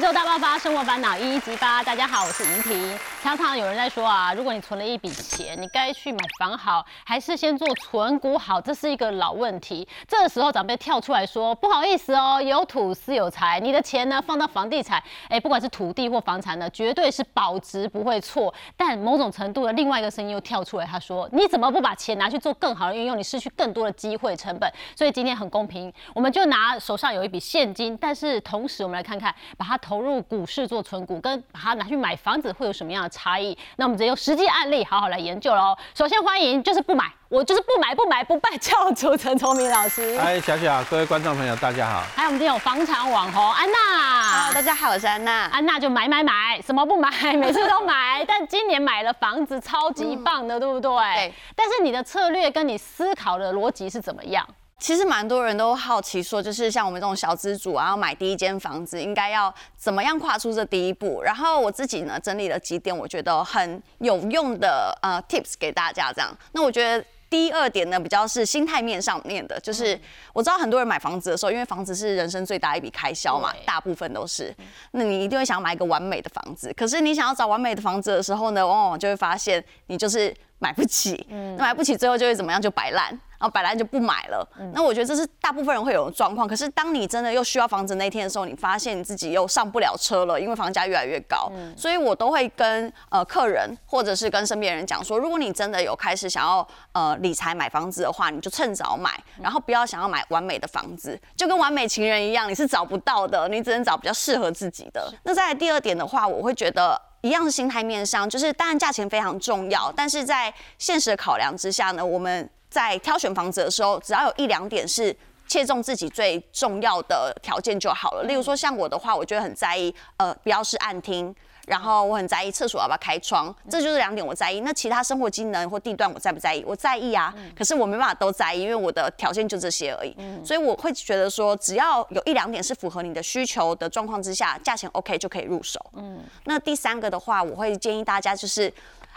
宇宙大爆发，生活烦恼一一激发。大家好，我是莹婷。常常有人在说啊，如果你存了一笔钱，你该去买房好，还是先做存股好？这是一个老问题。这个时候长辈跳出来说，不好意思哦，有土私有财，你的钱呢放到房地产，哎，不管是土地或房产呢，绝对是保值不会错。但某种程度的另外一个声音又跳出来，他说，你怎么不把钱拿去做更好的运用？你失去更多的机会成本。所以今天很公平，我们就拿手上有一笔现金，但是同时我们来看看，把它投入股市做存股，跟把它拿去买房子会有什么样的差异？那我们直接用实际案例好好来研究喽。首先欢迎就是不买，我就是不买不买不败教主陈聪明老师。嗨，小小各位观众朋友，大家好。还有我们今天有房产网红安娜。大家好，我是安娜。安娜就买买买，什么不买，每次都买。但今年买了房子，超级棒的，对不对？对。但是你的策略跟你思考的逻辑是怎么样？其实蛮多人都好奇，说就是像我们这种小资主啊，要买第一间房子，应该要怎么样跨出这第一步？然后我自己呢，整理了几点我觉得很有用的呃 tips 给大家。这样，那我觉得第二点呢，比较是心态面上面的，就是我知道很多人买房子的时候，因为房子是人生最大一笔开销嘛，大部分都是，那你一定会想要买一个完美的房子。可是你想要找完美的房子的时候呢，往往就会发现你就是买不起，那买不起，最后就会怎么样？就摆烂。然后摆烂就不买了，那我觉得这是大部分人会有的状况。可是当你真的又需要房子那天的时候，你发现你自己又上不了车了，因为房价越来越高。所以我都会跟呃客人或者是跟身边人讲说，如果你真的有开始想要呃理财买房子的话，你就趁早买，然后不要想要买完美的房子，就跟完美情人一样，你是找不到的，你只能找比较适合自己的。那在第二点的话，我会觉得一样是心态面上，就是当然价钱非常重要，但是在现实的考量之下呢，我们。在挑选房子的时候，只要有一两点是切中自己最重要的条件就好了。例如说，像我的话，我就很在意，呃，不要是暗厅，然后我很在意厕所要不要开窗，这就是两点我在意。那其他生活机能或地段我在不在意？我在意啊，可是我没办法都在意，因为我的条件就这些而已。所以我会觉得说，只要有一两点是符合你的需求的状况之下，价钱 OK 就可以入手。嗯，那第三个的话，我会建议大家就是。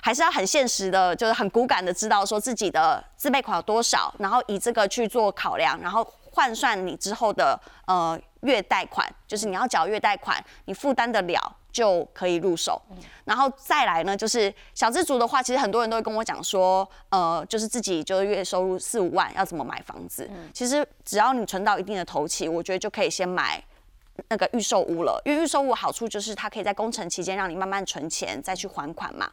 还是要很现实的，就是很骨感的知道说自己的自备款有多少，然后以这个去做考量，然后换算你之后的呃月贷款，就是你要缴月贷款，你负担得了就可以入手。然后再来呢，就是小资族的话，其实很多人都会跟我讲说，呃，就是自己就是月收入四五万要怎么买房子。其实只要你存到一定的头期，我觉得就可以先买那个预售屋了，因为预售屋好处就是它可以在工程期间让你慢慢存钱再去还款嘛。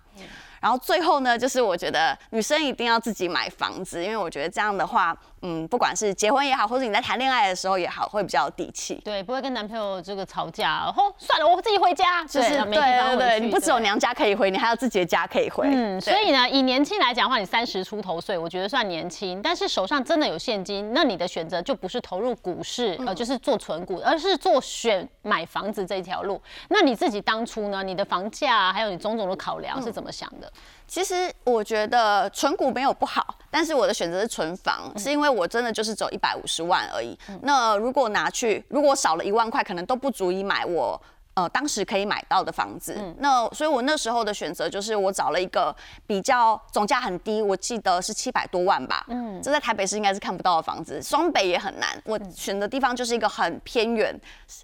然后最后呢，就是我觉得女生一定要自己买房子，因为我觉得这样的话。嗯，不管是结婚也好，或者你在谈恋爱的时候也好，会比较有底气。对，不会跟男朋友这个吵架。哦，算了，我自己回家。就是对对对，你不只有娘家可以回，你还有自己的家可以回。嗯，所以呢，以年轻来讲的话，你三十出头岁，我觉得算年轻。但是手上真的有现金，那你的选择就不是投入股市，呃，就是做存股，而是做选买房子这一条路。那你自己当初呢？你的房价还有你种种的考量是怎么想的？其实我觉得存股没有不好，但是我的选择是存房，是因为。我真的就是走一百五十万而已。那如果拿去，如果少了一万块，可能都不足以买我呃当时可以买到的房子。那所以我那时候的选择就是我找了一个比较总价很低，我记得是七百多万吧。嗯，这在台北市应该是看不到的房子，双北也很难。我选的地方就是一个很偏远，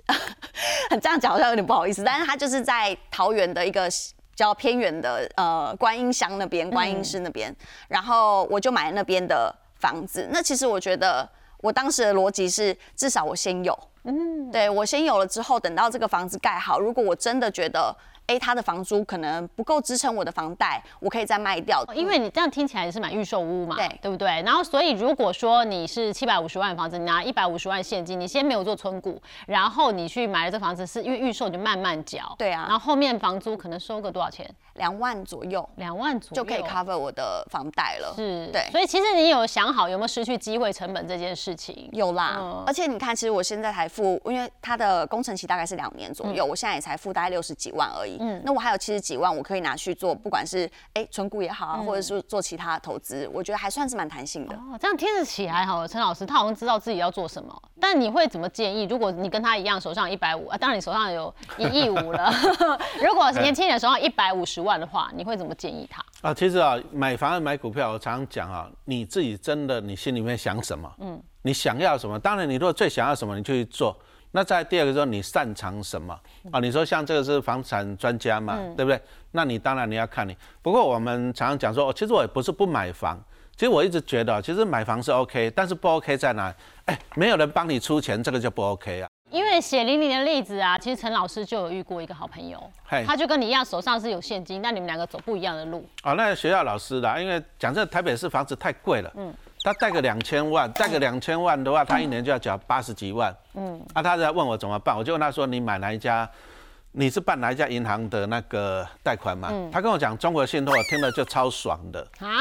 很这样讲好像有点不好意思，但是它就是在桃园的一个比较偏远的呃观音乡那边，观音寺那边。然后我就买那边的。房子，那其实我觉得，我当时的逻辑是，至少我先有，嗯，对我先有了之后，等到这个房子盖好，如果我真的觉得。A 他的房租可能不够支撑我的房贷，我可以再卖掉。因为你这样听起来是买预售屋嘛，对对不对？然后所以如果说你是七百五十万的房子，你拿一百五十万现金，你先没有做存股，然后你去买了这房子，是因为预售你就慢慢缴。对啊。然后后面房租可能收个多少钱？两万左右。两万左右就可以 cover 我的房贷了。是。对。所以其实你有想好有没有失去机会成本这件事情？有啦。而且你看，其实我现在才付，因为它的工程期大概是两年左右，我现在也才付大概六十几万而已。嗯。那我还有七十。几万我可以拿去做，不管是哎存股也好啊，或者是做其他投资，我觉得还算是蛮弹性的。哦，这样听着起来哈，陈老师他好像知道自己要做什么。但你会怎么建议？如果你跟他一样手上一百五啊，当然你手上有一亿五了。如果年轻人手上一百五十万的话，你会怎么建议他？啊，其实啊，买房买股票，我常常讲啊，你自己真的你心里面想什么？嗯，你想要什么？当然，你如果最想要什么，你就去做。那在第二个说你擅长什么啊？你说像这个是房产专家嘛，对不对？那你当然你要看你。不过我们常常讲说，其实我也不是不买房，其实我一直觉得，其实买房是 OK，但是不 OK 在哪？哎，没有人帮你出钱，这个就不 OK 啊。因为血淋淋的例子啊，其实陈老师就有遇过一个好朋友，他就跟你一样，手上是有现金，但你们两个走不一样的路。哦，那学校老师的，因为讲这台北市房子太贵了，嗯，他贷个两千万，贷个两千万的话，他一年就要缴八十几万，嗯，啊，他在问我怎么办，我就问他说，你买哪一家？你是办哪一家银行的那个贷款吗？他跟我讲中国信托，我听了就超爽的啊。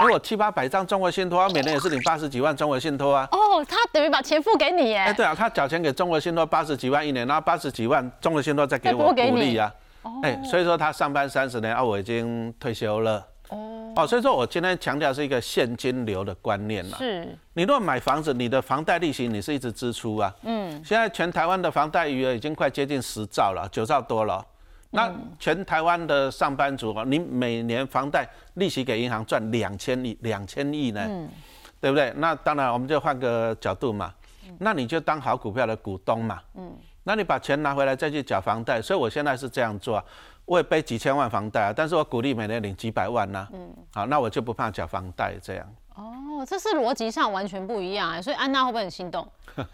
因为我七八百张中国信托，每年也是领八十几万中国信托啊。哦，他等于把钱付给你耶。哎，对啊，他缴钱给中国信托八十几万一年，然后八十几万中国信托再给我鼓励啊。哦。哎，所以说他上班三十年啊，我已经退休了。哦。哦，所以说我今天强调是一个现金流的观念了。是。你如果买房子，你的房贷利息你是一直支出啊。嗯。现在全台湾的房贷余额已经快接近十兆了，九兆多了。那全台湾的上班族啊，你每年房贷利息给银行赚两千亿，两千亿呢，对不对？那当然，我们就换个角度嘛，那你就当好股票的股东嘛，嗯，那你把钱拿回来再去缴房贷，所以我现在是这样做，我也背几千万房贷啊，但是我鼓励每年领几百万呢，嗯，好，那我就不怕缴房贷这样。哦，这是逻辑上完全不一样哎，所以安娜会不会很心动？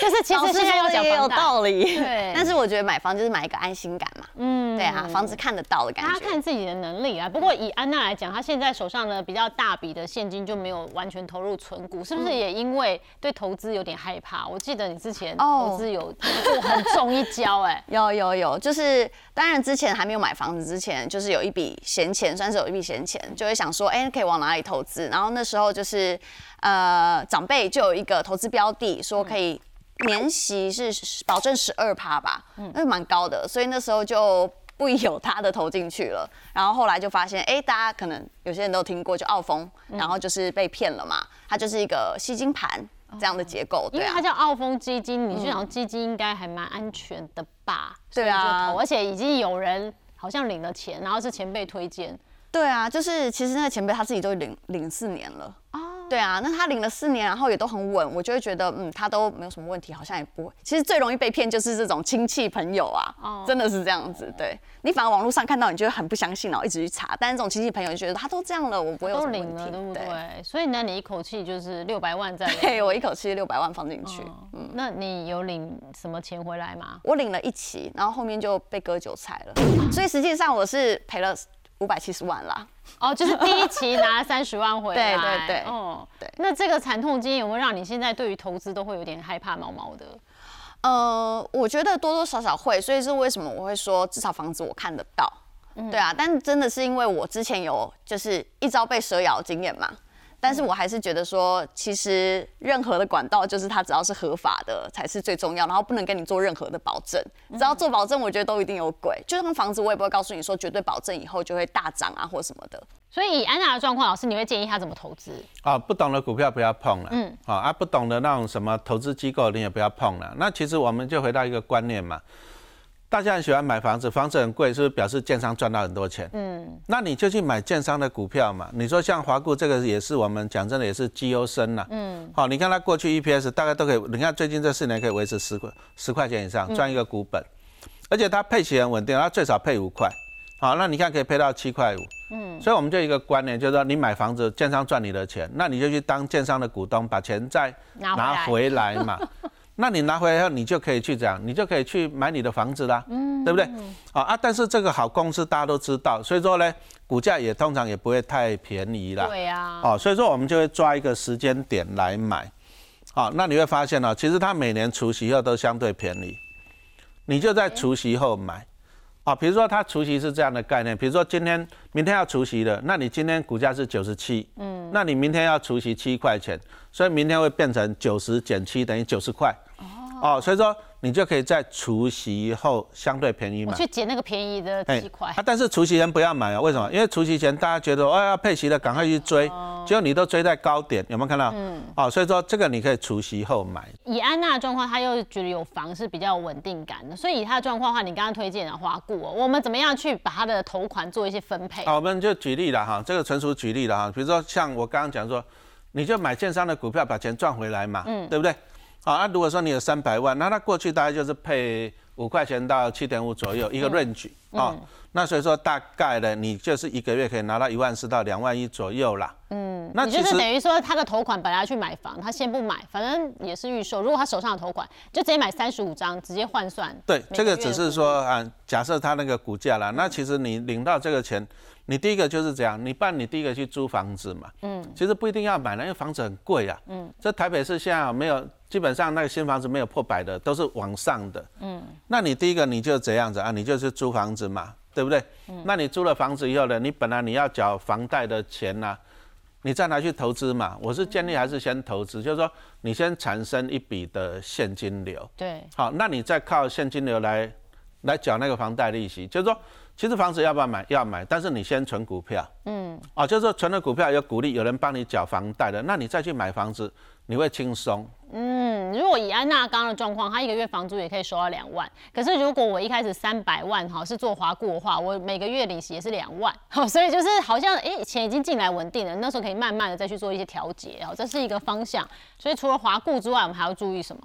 就是其实现在要讲也有道理，对。但是我觉得买房就是买一个安心感嘛，嗯，对啊，房子看得到的感觉。他看自己的能力啊。不过以安娜来讲，她现在手上的比较大笔的现金就没有完全投入存股，是不是也因为对投资有点害怕？我记得你之前投资有做很重一跤，哎，有有有，就是当然之前还没有买房子之前，就是有一笔闲钱，算是有一笔闲钱，就会想说，哎，可以往哪里投资？然后那时候就是，呃，长辈就有一个投资标的，说可以年息是保证十二趴吧，那是蛮高的，所以那时候就不有他的投进去了。然后后来就发现，哎，大家可能有些人都听过，就澳丰，然后就是被骗了嘛。它就是一个吸金盘这样的结构，因为它叫澳丰基金，你就想基金应该还蛮安全的吧？对啊，而且已经有人好像领了钱，然后是前辈推荐。对啊，就是其实那个前辈他自己都领领四年了啊。对啊，那他领了四年，然后也都很稳，我就会觉得嗯，他都没有什么问题，好像也不会。其实最容易被骗就是这种亲戚朋友啊，真的是这样子。对你反而网络上看到，你就会很不相信，然后一直去查。但是这种亲戚朋友就觉得他都这样了，我不会有什么问题，对不对？所以呢，你一口气就是六百万在，对我一口气六百万放进去。嗯，那你有领什么钱回来吗？我领了一期，然后后面就被割韭菜了，所以实际上我是赔了。五百七十万啦，哦，就是第一期拿了三十万回来，对对对，哦，对。那这个惨痛经验有没有让你现在对于投资都会有点害怕毛毛的？呃，我觉得多多少少会，所以是为什么我会说至少房子我看得到，对啊。但真的是因为我之前有就是一朝被蛇咬经验嘛。但是我还是觉得说，其实任何的管道就是它只要是合法的才是最重要，然后不能跟你做任何的保证。只要做保证，我觉得都一定有鬼。就像房子，我也不会告诉你说绝对保证以后就会大涨啊或什么的。所以以安娜的状况，老师你会建议他怎么投资？啊，不懂的股票不要碰了。嗯，好啊，不懂的那种什么投资机构你也不要碰了。那其实我们就回到一个观念嘛。大家很喜欢买房子，房子很贵，是不是表示建商赚到很多钱？嗯，那你就去买建商的股票嘛。你说像华固这个也是我们讲真的也是绩优生呐。嗯，好，你看它过去 EPS 大概都可以，你看最近这四年可以维持十块十块钱以上，赚一个股本，而且它配息很稳定，它最少配五块。好，那你看可以配到七块五。嗯，所以我们就一个观念，就是说你买房子，建商赚你的钱，那你就去当建商的股东，把钱再拿回来嘛。那你拿回来后，你就可以去这样，你就可以去买你的房子啦，嗯，对不对？啊啊！但是这个好公司大家都知道，所以说呢，股价也通常也不会太便宜啦。对呀。哦，所以说我们就会抓一个时间点来买。啊，那你会发现呢，其实它每年除夕后都相对便宜，你就在除夕后买。啊，比如说它除息是这样的概念，比如说今天、明天要除息的，那你今天股价是九十七，嗯，那你明天要除息七块钱，所以明天会变成九十减七等于九十块。哦，所以说你就可以在除夕后相对便宜买，去捡那个便宜的几块。啊，但是除夕前不要买啊，为什么？因为除夕前大家觉得哦要配息了，赶快去追，结果你都追在高点，有没有看到？嗯。哦，所以说这个你可以除夕后买。以安娜的状况，她又觉得有房是比较稳定感的，所以以她的状况的话，你刚刚推荐的花固，我们怎么样去把她的头款做一些分配？啊，我们就举例了哈，这个纯属举例了哈，比如说像我刚刚讲说，你就买建商的股票把钱赚回来嘛，嗯，对不对？好，那如果说你有三百万，那它过去大概就是配五块钱到七点五左右一个 range 啊。那所以说大概呢，你就是一个月可以拿到一万四到两万一左右啦。嗯，那就是等于说他的头款本来要去买房，他先不买，反正也是预售。如果他手上有头款，就直接买三十五张，直接换算。对，这个只是说啊，假设他那个股价啦，那其实你领到这个钱，你第一个就是这样，你办你第一个去租房子嘛。嗯。其实不一定要买了，因为房子很贵啊。嗯。这台北市现在没有，基本上那个新房子没有破百的，都是往上的。嗯。那你第一个你就这样子啊，你就是租房子嘛，对不对？嗯。那你租了房子以后呢，你本来你要缴房贷的钱呐。你再拿去投资嘛？我是建议还是先投资，就是说你先产生一笔的现金流。对。好，那你再靠现金流来来缴那个房贷利息。就是说，其实房子要不要买？要买，但是你先存股票。嗯。哦，就是说存了股票有鼓励有人帮你缴房贷的，那你再去买房子。你会轻松。嗯，如果以安娜刚刚的状况，她一个月房租也可以收到两万。可是如果我一开始三百万哈是做华固的话，我每个月利息也是两万。好，所以就是好像哎钱已经进来稳定了，那时候可以慢慢的再去做一些调节哦，这是一个方向。所以除了华固之外，我们还要注意什么？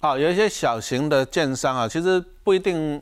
好，有一些小型的建商啊，其实不一定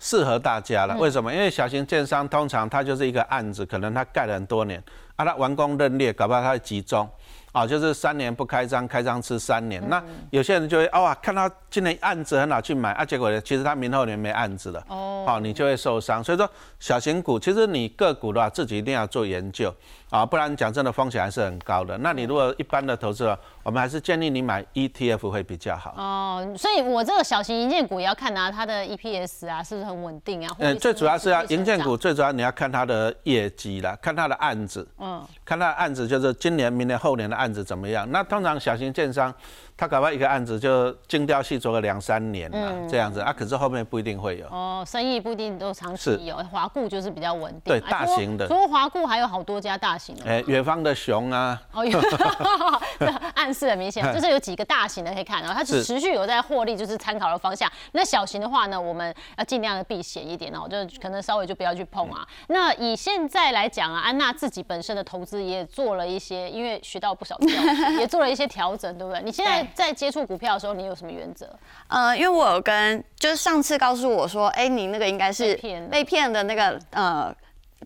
适合大家了。为什么？因为小型建商通常它就是一个案子，可能它盖了很多年，啊，它完工认列，搞不好它会集中。啊，就是三年不开张，开张吃三年。那有些人就会哦，看到今年案子很好去买啊，结果呢，其实他明后年没案子了。哦，好，你就会受伤。所以说，小型股其实你个股的话，自己一定要做研究啊，不然讲真的风险还是很高的。那你如果一般的投资者，我们还是建议你买 ETF 会比较好。哦，所以我这个小型银建股也要看啊，它的 EPS 啊是不是很稳定啊？嗯，最主要是要银建股，最主要你要看它的业绩啦，看它的案子。嗯，看它的案子就是今年、明年、后年的案。子怎么样？那通常小型建商。他搞完一个案子就精雕细琢个两三年啊，这样子啊，可是后面不一定会有哦，生意不一定都长期有。华固就是比较稳定，对，大型的。除了华固，还有好多家大型的。哎，远方的熊啊，哦，暗示很明显，就是有几个大型的可以看，然后它是持续有在获利，就是参考的方向。那小型的话呢，我们要尽量的避险一点哦，就可能稍微就不要去碰啊。那以现在来讲啊，安娜自己本身的投资也做了一些，因为学到不少教训，也做了一些调整，对不对？你现在。在接触股票的时候，你有什么原则？呃，因为我有跟，就是上次告诉我说，哎，你那个应该是被骗的那个，呃。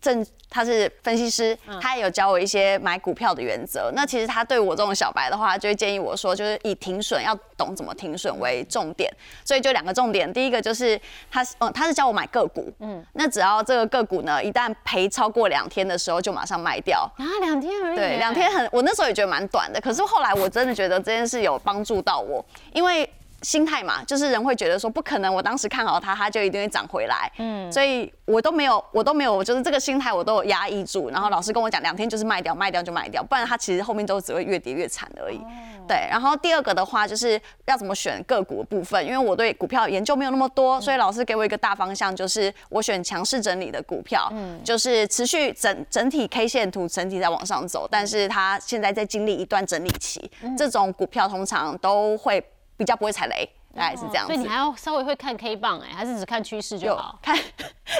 正他是分析师，他也有教我一些买股票的原则。那其实他对我这种小白的话，就会建议我说，就是以停损要懂怎么停损为重点。所以就两个重点，第一个就是他，嗯，他是教我买个股，嗯，那只要这个个股呢，一旦赔超过两天的时候，就马上卖掉。啊，两天而已。对，两天很，我那时候也觉得蛮短的。可是后来我真的觉得这件事有帮助到我，因为。心态嘛，就是人会觉得说不可能，我当时看好它，它就一定会涨回来。嗯，所以我都没有，我都没有，就是这个心态我都有压抑住。然后老师跟我讲，两天就是卖掉，卖掉就卖掉，不然它其实后面都只会越跌越惨而已。对，然后第二个的话就是要怎么选个股的部分，因为我对股票研究没有那么多，所以老师给我一个大方向，就是我选强势整理的股票，嗯，就是持续整整体 K 线图整体在往上走，但是它现在在经历一段整理期，这种股票通常都会。比较不会踩雷，大概是这样。所以你还要稍微会看 K 棒哎，还是只看趋势就好？看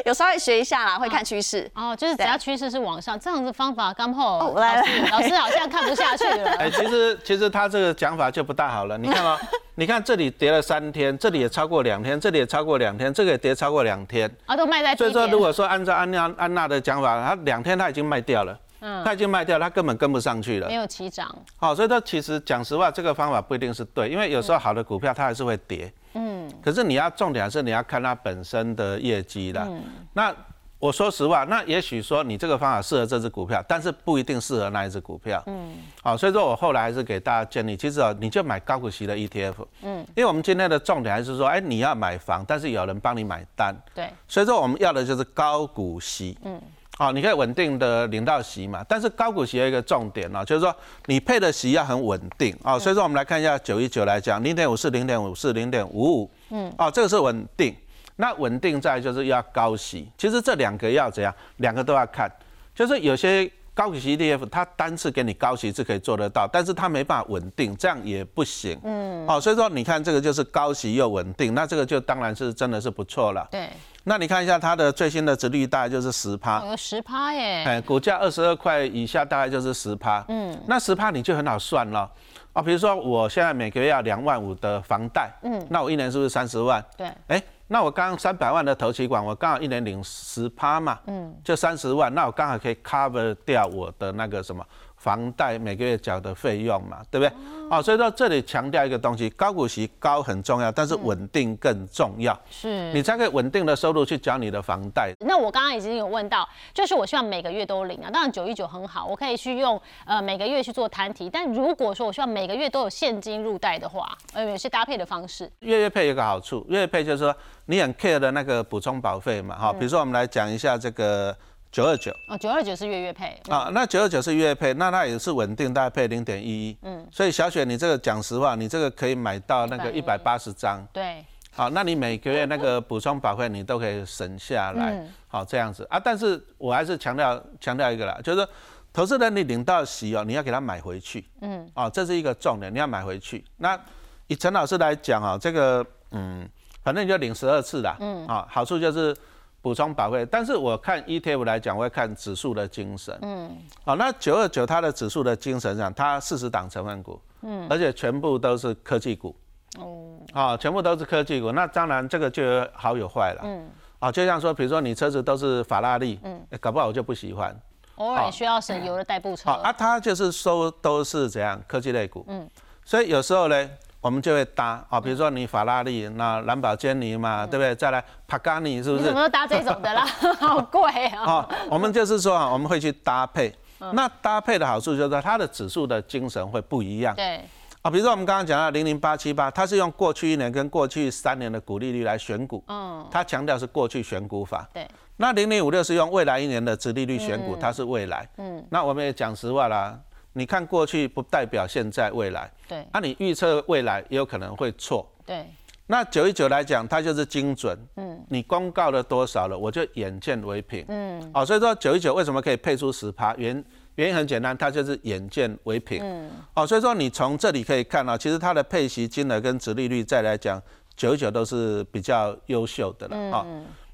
有稍微学一下啦，会看趋势。哦，就是只要趋势是往上，这样子方法刚好。来师，老师好像看不下去了。哎，其实其实他这个讲法就不大好了。你看哦，你看这里跌了三天，这里也超过两天，这里也超过两天，这个也跌超过两天。啊，都卖在。所以说，如果说按照安娜安娜的讲法，他两天他已经卖掉了。嗯，他已经卖掉，他根本跟不上去了，没有起涨。好，所以他其实讲实话，这个方法不一定是对，因为有时候好的股票它还是会跌。嗯，可是你要重点是你要看它本身的业绩的。嗯，那我说实话，那也许说你这个方法适合这只股票，但是不一定适合那一只股票。嗯，好，所以说我后来还是给大家建议，其实啊，你就买高股息的 ETF。嗯，因为我们今天的重点还是说，哎，你要买房，但是有人帮你买单。对，所以说我们要的就是高股息。嗯。好，你可以稳定的领到息嘛，但是高股息有一个重点哦，就是说你配的息要很稳定啊。所以说我们来看一下九一九来讲，零点五四、零点五四、零点五五，嗯，哦，这个是稳定。那稳定在就是要高息，其实这两个要怎样？两个都要看，就是有些高股息 ETF 它单次给你高息是可以做得到，但是它没办法稳定，这样也不行。嗯，哦，所以说你看这个就是高息又稳定，那这个就当然是真的是不错了。对。那你看一下它的最新的值率大概就是十趴，有十趴耶。哎，股价二十二块以下大概就是十趴。嗯，那十趴你就很好算了。啊，比如说我现在每个月要两万五的房贷，嗯，那我一年是不是三十万？对，哎，那我刚刚三百万的投期款，我刚好一年领十趴嘛，嗯，就三十万，那我刚好可以 cover 掉我的那个什么。房贷每个月缴的费用嘛，对不对？哦，所以说这里强调一个东西，高股息高很重要，但是稳定更重要。是，你才可以稳定的收入去缴你的房贷。那我刚刚已经有问到，就是我希望每个月都领啊，当然九一九很好，我可以去用呃每个月去做摊提。但如果说我希望每个月都有现金入袋的话，呃，有些搭配的方式。月月配有个好处，月月配就是说你很 care 的那个补充保费嘛，哈，比如说我们来讲一下这个。九二九。哦，九二九是月月配啊，那九二九是月月配，那它也是稳定，大概配零点一一，嗯，所以小雪，你这个讲实话，你这个可以买到那个一百八十张，对，好，那你每个月那个补充保费你都可以省下来，好这样子。啊，但是我还是强调强调一个啦，就是说投资人你领到息哦，你要给他买回去，嗯，哦，这是一个重点，你要买回去。那以陈老师来讲啊，这个嗯，反正你就领十二次啦，嗯，啊，好处就是。补充保费，但是我看 ETF 来讲，我会看指数的精神。嗯，好，那九二九它的指数的精神上，它四十档成分股，嗯，而且全部都是科技股。哦，啊，全部都是科技股，那当然这个就有好有坏了。嗯，啊，就像说，比如说你车子都是法拉利，嗯，搞不好我就不喜欢。偶尔需要省油的代步车。啊，它就是收都是怎样科技类股。嗯，所以有时候呢。我们就会搭啊，比如说你法拉利，那兰博基尼嘛，对不对？再来帕加尼，是不是？怎么都搭这种的啦？好贵啊！啊，我们就是说啊，我们会去搭配。那搭配的好处就是它的指数的精神会不一样。对。啊，比如说我们刚刚讲到零零八七八，它是用过去一年跟过去三年的股利率来选股。嗯。它强调是过去选股法。对。那零零五六是用未来一年的殖利率选股，它是未来。嗯。那我们也讲实话啦。你看过去不代表现在未来，对。那你预测未来也有可能会错，对。那九一九来讲，它就是精准，嗯。你公告了多少了，我就眼见为凭，嗯。哦，所以说九一九为什么可以配出十趴？原原因很简单，它就是眼见为凭，嗯。哦，所以说你从这里可以看到，其实它的配息金额跟殖利率再来讲，九一九都是比较优秀的了，哦。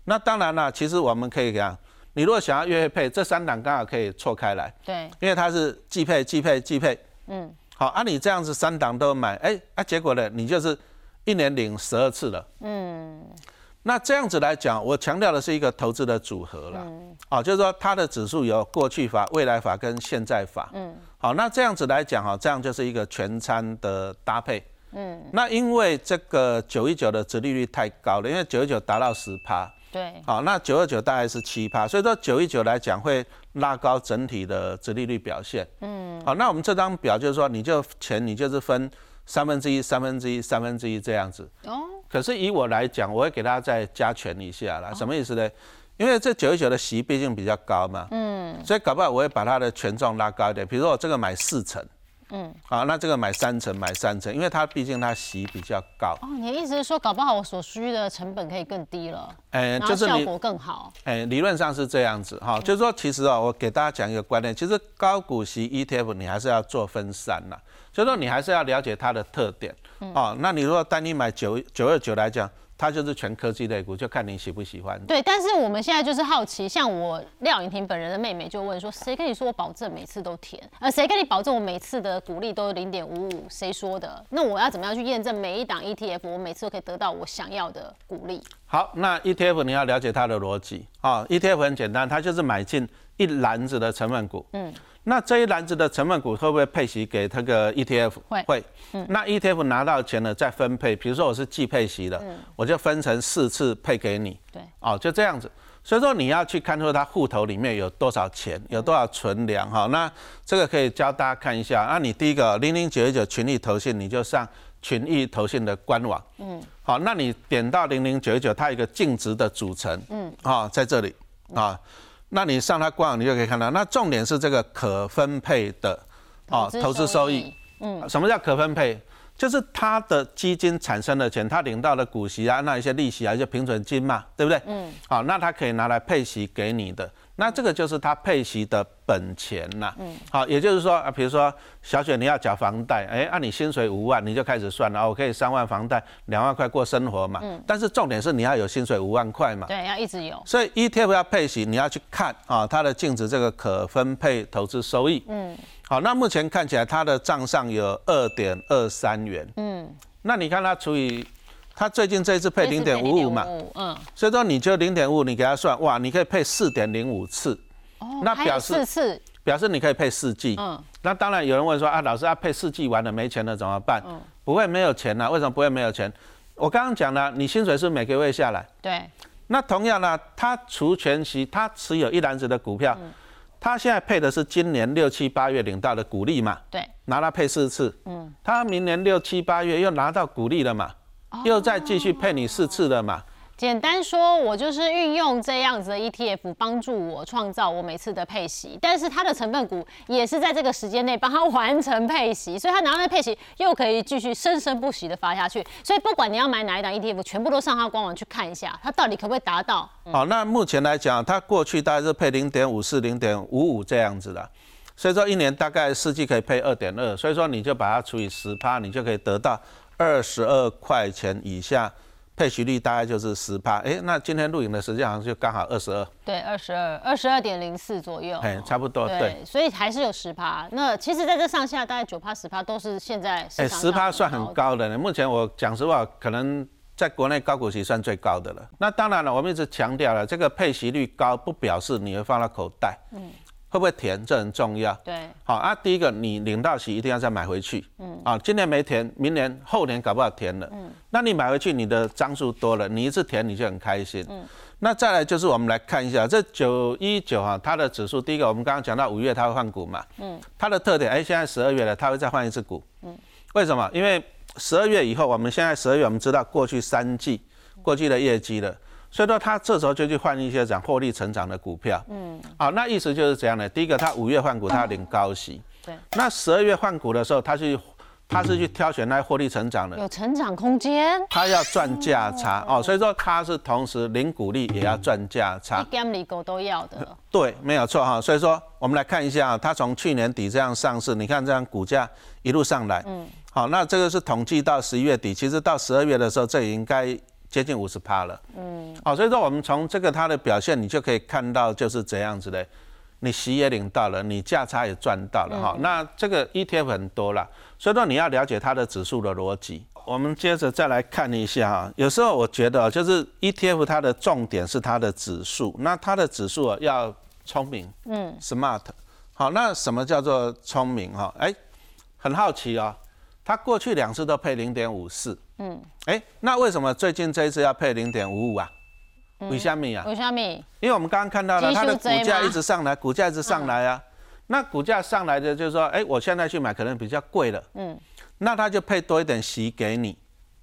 那当然了，其实我们可以讲。你如果想要月月配，这三档刚好可以错开来。对，因为它是季配、季配、季配。嗯，好，啊，你这样子三档都买，哎，啊，结果呢，你就是一年领十二次了。嗯，那这样子来讲，我强调的是一个投资的组合了。嗯，哦，就是说它的指数有过去法、未来法跟现在法。嗯，好，那这样子来讲，哈，这样就是一个全餐的搭配。嗯，那因为这个九一九的殖利率太高了，因为九一九达到十趴。对，好，那九二九大概是七趴，所以说九一九来讲会拉高整体的殖利率表现。嗯，好，那我们这张表就是说，你就钱你就是分三分之一、三分之一、三分之一这样子。哦。可是以我来讲，我会给大家再加权一下啦。什么意思呢？因为这九一九的息毕竟比较高嘛。嗯。所以搞不好我会把它的权重拉高一点，比如说我这个买四成。嗯，好，那这个买三层，买三层，因为它毕竟它息比较高。哦，你的意思是说，搞不好我所需的成本可以更低了，哎，就是效果更好。哎，理论上是这样子哈，就是说，其实啊，我给大家讲一个观念，其实高股息 ETF 你还是要做分散呐，所以说你还是要了解它的特点。哦，那你如果单一买九九二九来讲。它就是全科技类股，就看你喜不喜欢。对，但是我们现在就是好奇，像我廖颖婷本人的妹妹就问说：“谁跟你说我保证每次都填？呃，谁跟你保证我每次的股利都零点五五？谁说的？那我要怎么样去验证每一档 ETF，我每次都可以得到我想要的股利？”好，那 ETF 你要了解它的逻辑啊。ETF 很简单，它就是买进一篮子的成分股。嗯。那这一篮子的成分股会不会配息给这个 ETF？会会。嗯，那 ETF 拿到钱了再分配，比如说我是季配息的，我就分成四次配给你。对，哦，就这样子。所以说你要去看出它户头里面有多少钱，有多少存粮哈。那这个可以教大家看一下。那你第一个零零九一九群益投信，你就上群益投信的官网。嗯。好，那你点到零零九一九，它有一个净值的组成。嗯。啊，在这里啊。那你上它官网，你就可以看到。那重点是这个可分配的啊投资收益。嗯，什么叫可分配？就是它的基金产生的钱，它领到的股息啊，那一些利息啊，一些平准金嘛，对不对？嗯。好，那它可以拿来配息给你的。那这个就是它配息的本钱呐。嗯，好，也就是说啊，比如说小雪你要缴房贷，哎，按你薪水五万，你就开始算了，我可以三万房贷，两万块过生活嘛。嗯。但是重点是你要有薪水五万块嘛。对，要一直有。所以 ETF 要配息，你要去看啊，它的净值这个可分配投资收益。嗯。好，那目前看起来它的账上有二点二三元。嗯。那你看它除以。他最近这一次配零点五五嘛，嗯，所以说你就零点五，你给他算，哇，你可以配四点零五次，哦，那表示四次，表示你可以配四季，嗯，那当然有人问说啊，老师啊，配四季完了没钱了怎么办？嗯，不会没有钱呢？为什么不会没有钱？我刚刚讲了，你薪水是每个月下来，对，那同样呢，他除权息，他持有一篮子的股票，他现在配的是今年六七八月领到的股利嘛，对，拿来配四次，嗯，他明年六七八月又拿到股利了嘛。又再继续配你四次的嘛？简单说，我就是运用这样子的 ETF 帮助我创造我每次的配息，但是它的成分股也是在这个时间内帮他完成配息，所以他拿到配息又可以继续生生不息的发下去。所以不管你要买哪一档 ETF，全部都上他官网去看一下，它到底可不可以达到？好，那目前来讲，它过去大概是配零点五四、零点五五这样子的，所以说一年大概四季可以配二点二，所以说你就把它除以十趴，你就可以得到。二十二块钱以下，配息率大概就是十趴。哎，那今天录影的时间好像就刚好二十二。对，二十二，二十二点零四左右。哎，差不多。对，所以还是有十趴。那其实在这上下大概九趴、十趴都是现在。哎，十趴算很高的呢。目前我讲实话，可能在国内高股息算最高的了。那当然了，我们一直强调了，这个配息率高不表示你会放到口袋。嗯。会不会填？这很重要。对，好啊。第一个，你领到息一定要再买回去。嗯。啊，今年没填，明年后年搞不好填了。嗯。那你买回去，你的张数多了，你一次填你就很开心。嗯。那再来就是我们来看一下这九一九哈，它的指数。第一个，我们刚刚讲到五月它会换股嘛。嗯。它的特点，哎，现在十二月了，它会再换一次股。嗯。为什么？因为十二月以后，我们现在十二月我们知道过去三季过去的业绩了。所以说，他这时候就去换一些讲获利成长的股票。嗯，好，那意思就是这样的。第一个，他五月换股，他领高息。对。那十二月换股的时候，他去，他是去挑选那获利成长的，有成长空间。他要赚价差哦，所以说他是同时领股利也要赚价差。一干里狗都要的。对，没有错哈。所以说，我们来看一下，他从去年底这样上市，你看这样股价一路上来。嗯。好，那这个是统计到十一月底，其实到十二月的时候，这应该。接近五十趴了，嗯，好，所以说我们从这个它的表现，你就可以看到就是这样子的，你息也领到了，你价差也赚到了，哈，那这个 ETF 很多了，所以说你要了解它的指数的逻辑。我们接着再来看一下哈，有时候我觉得就是 ETF 它的重点是它的指数，那它的指数要聪明，嗯，smart，好，那什么叫做聪明哈？哎，很好奇哦。它过去两次都配零点五四，嗯，哎，那为什么最近这一次要配零点五五啊？为什么啊？为什么？因为我们刚刚看到了它的股价一直上来，股价一直上来啊。那股价上来的就是说，哎，我现在去买可能比较贵了，嗯，那它就配多一点息给你，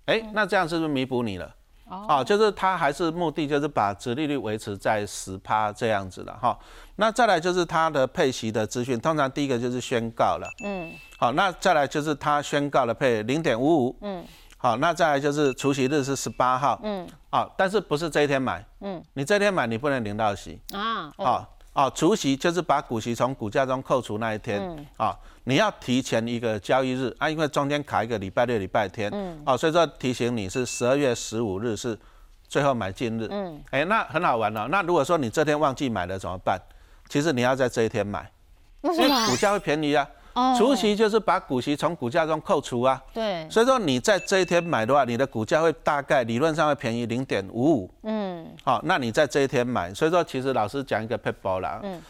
哎，那这样是不是弥补你了？哦，就是它还是目的就是把殖利率维持在十趴这样子了哈。那再来就是它的配息的资讯，通常第一个就是宣告了，嗯。好，那再来就是他宣告了配零点五五，嗯，好，那再来就是除息日是十八号，嗯，好，但是不是这一天买，嗯，你这天买你不能领到息。啊，哦，哦，除息就是把股息从股价中扣除那一天，嗯，啊，你要提前一个交易日啊，因为中间卡一个礼拜六、礼拜天，嗯，哦，所以说提醒你是十二月十五日是最后买进日，嗯，哎，那很好玩哦，那如果说你这天忘记买了怎么办？其实你要在这一天买，为什么？股价会便宜啊。除息就是把股息从股价中扣除啊，对，所以说你在这一天买的话，你的股价会大概理论上会便宜零点五五，嗯，好，那你在这一天买，所以说其实老师讲一个 p e r 啦，嗯，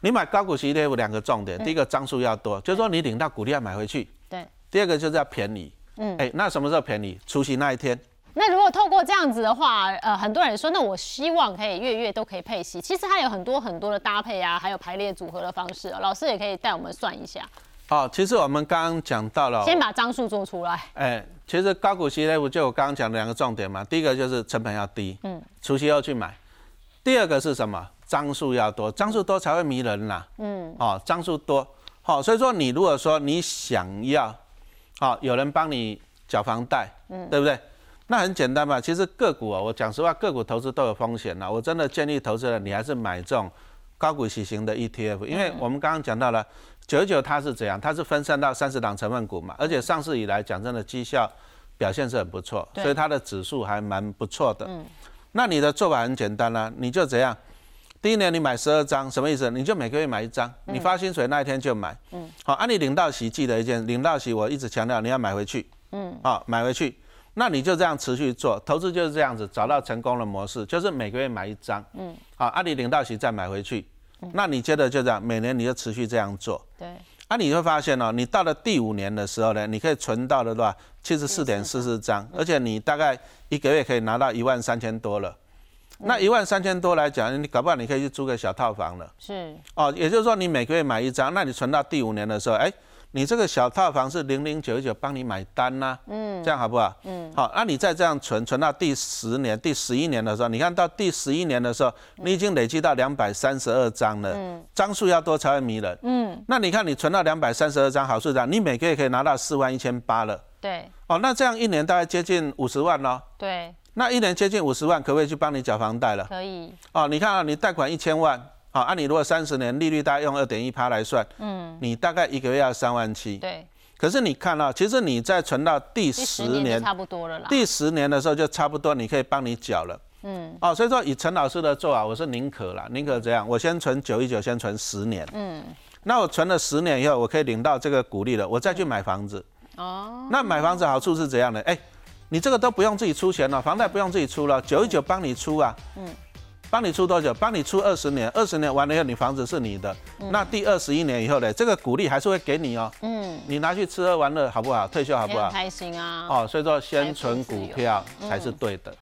你买高股息 ETF 两个重点，第一个张数要多，就是说你领到股利要买回去，对，第二个就是要便宜，嗯，哎，那什么时候便宜？除息那一天。那如果透过这样子的话，呃，很多人说，那我希望可以月月都可以配息，其实它有很多很多的搭配啊，还有排列组合的方式，老师也可以带我们算一下。哦，其实我们刚刚讲到了，先把张数做出来。哎，其实高股息 ETF 就我刚刚讲的两个重点嘛，第一个就是成本要低，嗯，除息后去买；第二个是什么？张数要多，张数多才会迷人呐，嗯，哦，张数多，好，所以说你如果说你想要，好，有人帮你缴房贷，嗯，对不对？那很简单嘛，其实个股啊，我讲实话，个股投资都有风险呐，我真的建议投资人你还是买这种高股息型的 ETF，因为我们刚刚讲到了九九它是怎样，它是分散到三十档成分股嘛，而且上市以来讲真的绩效表现是很不错，所以它的指数还蛮不错的。嗯，那你的做法很简单啦，你就怎样？第一年你买十二张，什么意思？你就每个月买一张，你发薪水那一天就买。嗯，好，按你领到息记得一件，领到息我一直强调你要买回去。嗯，好，买回去。那你就这样持续做投资，就是这样子找到成功的模式，就是每个月买一张，嗯，好，按你领到息再买回去，那你接着就这样，每年你就持续这样做，对，啊，你会发现哦，你到了第五年的时候呢，你可以存到的话，七十四点四四张，而且你大概一个月可以拿到一万三千多了，那一万三千多来讲，你搞不好你可以去租个小套房了，是，哦，也就是说你每个月买一张，那你存到第五年的时候，哎。你这个小套房是零零九九帮你买单呐，嗯，这样好不好？嗯，好，那你再这样存，存到第十年、第十一年的时候，你看到第十一年的时候，你已经累积到两百三十二张了，嗯，张数要多才会迷人，嗯，那你看你存到两百三十二张好数张，你每个月可以拿到四万一千八了，对，哦，那这样一年大概接近五十万喽，对，那一年接近五十万，可不可以去帮你缴房贷了？可以，哦，你看啊，你贷款一千万。好，按你如果三十年利率大概用二点一趴来算，嗯，你大概一个月要三万七。对。可是你看到，其实你在存到第十年，差不多了啦。第十年的时候就差不多，你可以帮你缴了。嗯。哦，所以说以陈老师的做法，我是宁可啦，宁可这样，我先存九一九，先存十年。嗯。那我存了十年以后，我可以领到这个股利了，我再去买房子。哦。那买房子好处是怎样的？哎，你这个都不用自己出钱了，房贷不用自己出了，九一九帮你出啊。嗯。帮你出多久？帮你出二十年，二十年完了以后，你房子是你的。那第二十一年以后呢？这个鼓励还是会给你哦。嗯，你拿去吃喝玩乐好不好？退休好不好？开心啊。哦，所以说先存股票才是对的。